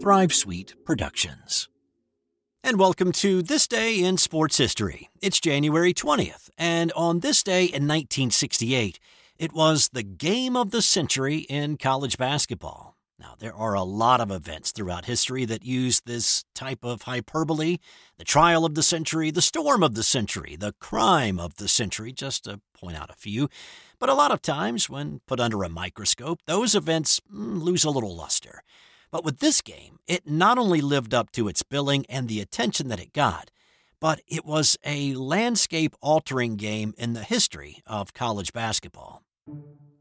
Thrive Sweet Productions. And welcome to This Day in Sports History. It's January 20th, and on this day in 1968, it was the game of the century in college basketball. Now, there are a lot of events throughout history that use this type of hyperbole the trial of the century, the storm of the century, the crime of the century, just to point out a few. But a lot of times, when put under a microscope, those events mm, lose a little luster. But with this game, it not only lived up to its billing and the attention that it got, but it was a landscape altering game in the history of college basketball.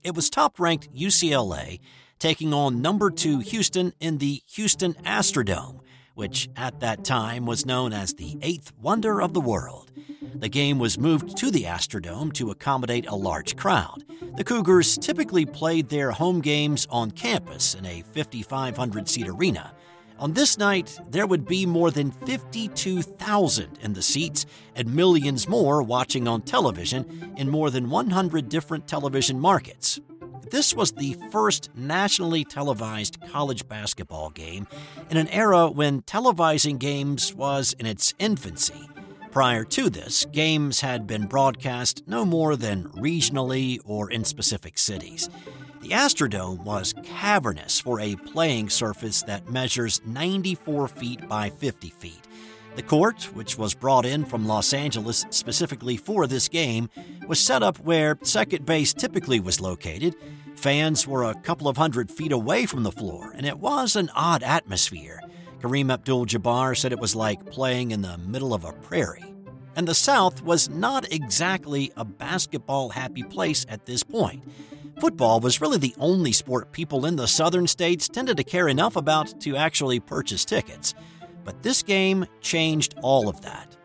It was top ranked UCLA taking on number two Houston in the Houston Astrodome, which at that time was known as the eighth wonder of the world. The game was moved to the Astrodome to accommodate a large crowd. The Cougars typically played their home games on campus in a 5,500 seat arena. On this night, there would be more than 52,000 in the seats and millions more watching on television in more than 100 different television markets. This was the first nationally televised college basketball game in an era when televising games was in its infancy. Prior to this, games had been broadcast no more than regionally or in specific cities. The Astrodome was cavernous for a playing surface that measures 94 feet by 50 feet. The court, which was brought in from Los Angeles specifically for this game, was set up where second base typically was located. Fans were a couple of hundred feet away from the floor, and it was an odd atmosphere. Kareem Abdul Jabbar said it was like playing in the middle of a prairie. And the South was not exactly a basketball happy place at this point. Football was really the only sport people in the southern states tended to care enough about to actually purchase tickets. But this game changed all of that.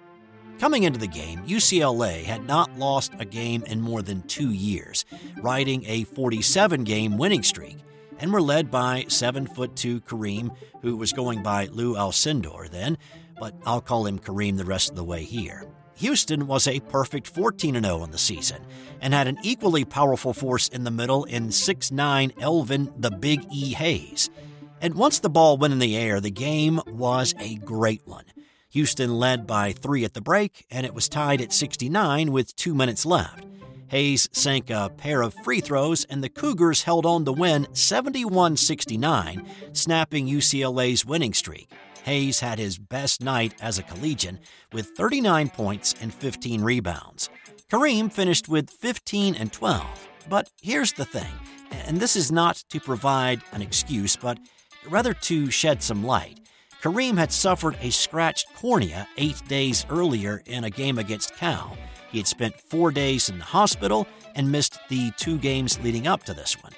Coming into the game, UCLA had not lost a game in more than two years, riding a 47 game winning streak and were led by 7 foot 2 Kareem, who was going by Lou Alcindor then, but I'll call him Kareem the rest of the way here. Houston was a perfect 14 0 in the season and had an equally powerful force in the middle in 6'9 Elvin the Big E Hayes. And once the ball went in the air, the game was a great one. Houston led by three at the break, and it was tied at 69 with two minutes left. Hayes sank a pair of free throws, and the Cougars held on to win 71 69, snapping UCLA's winning streak. Hayes had his best night as a collegian with 39 points and 15 rebounds. Kareem finished with 15 and 12. But here's the thing, and this is not to provide an excuse, but rather to shed some light. Kareem had suffered a scratched cornea eight days earlier in a game against Cal. He had spent four days in the hospital and missed the two games leading up to this one.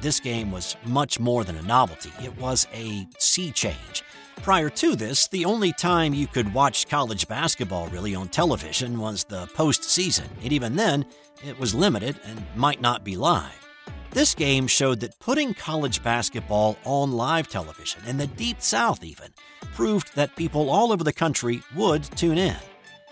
This game was much more than a novelty, it was a sea change. Prior to this, the only time you could watch college basketball really on television was the postseason, and even then, it was limited and might not be live. This game showed that putting college basketball on live television, in the Deep South even, proved that people all over the country would tune in.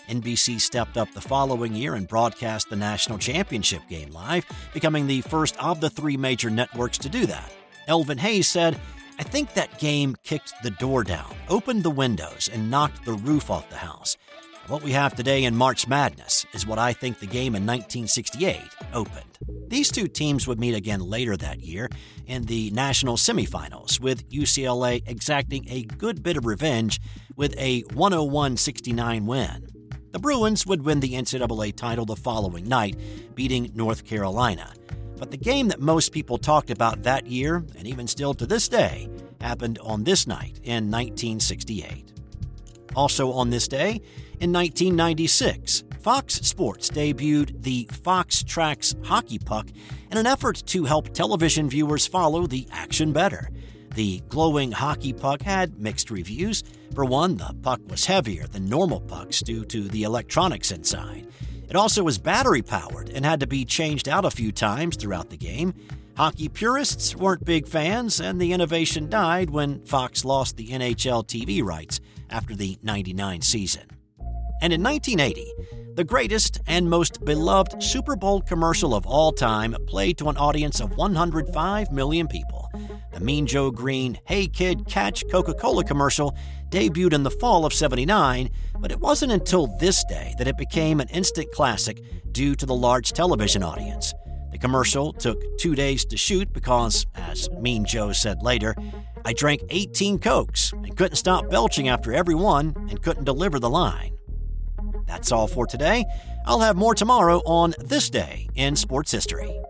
NBC stepped up the following year and broadcast the national championship game live, becoming the first of the three major networks to do that. Elvin Hayes said, I think that game kicked the door down, opened the windows, and knocked the roof off the house. What we have today in March Madness is what I think the game in 1968 opened. These two teams would meet again later that year in the national semifinals, with UCLA exacting a good bit of revenge with a 101 69 win. The Bruins would win the NCAA title the following night, beating North Carolina. But the game that most people talked about that year, and even still to this day, happened on this night in 1968. Also on this day, in 1996, Fox Sports debuted the FoxTrax hockey puck in an effort to help television viewers follow the action better. The glowing hockey puck had mixed reviews. For one, the puck was heavier than normal pucks due to the electronics inside. It also was battery powered and had to be changed out a few times throughout the game. Hockey purists weren't big fans, and the innovation died when Fox lost the NHL TV rights after the 99 season. And in 1980, the greatest and most beloved Super Bowl commercial of all time played to an audience of 105 million people. The Mean Joe Greene Hey Kid Catch Coca Cola commercial debuted in the fall of 79, but it wasn't until this day that it became an instant classic due to the large television audience. The commercial took two days to shoot because, as Mean Joe said later, I drank 18 Cokes and couldn't stop belching after every one and couldn't deliver the line. That's all for today. I'll have more tomorrow on This Day in Sports History.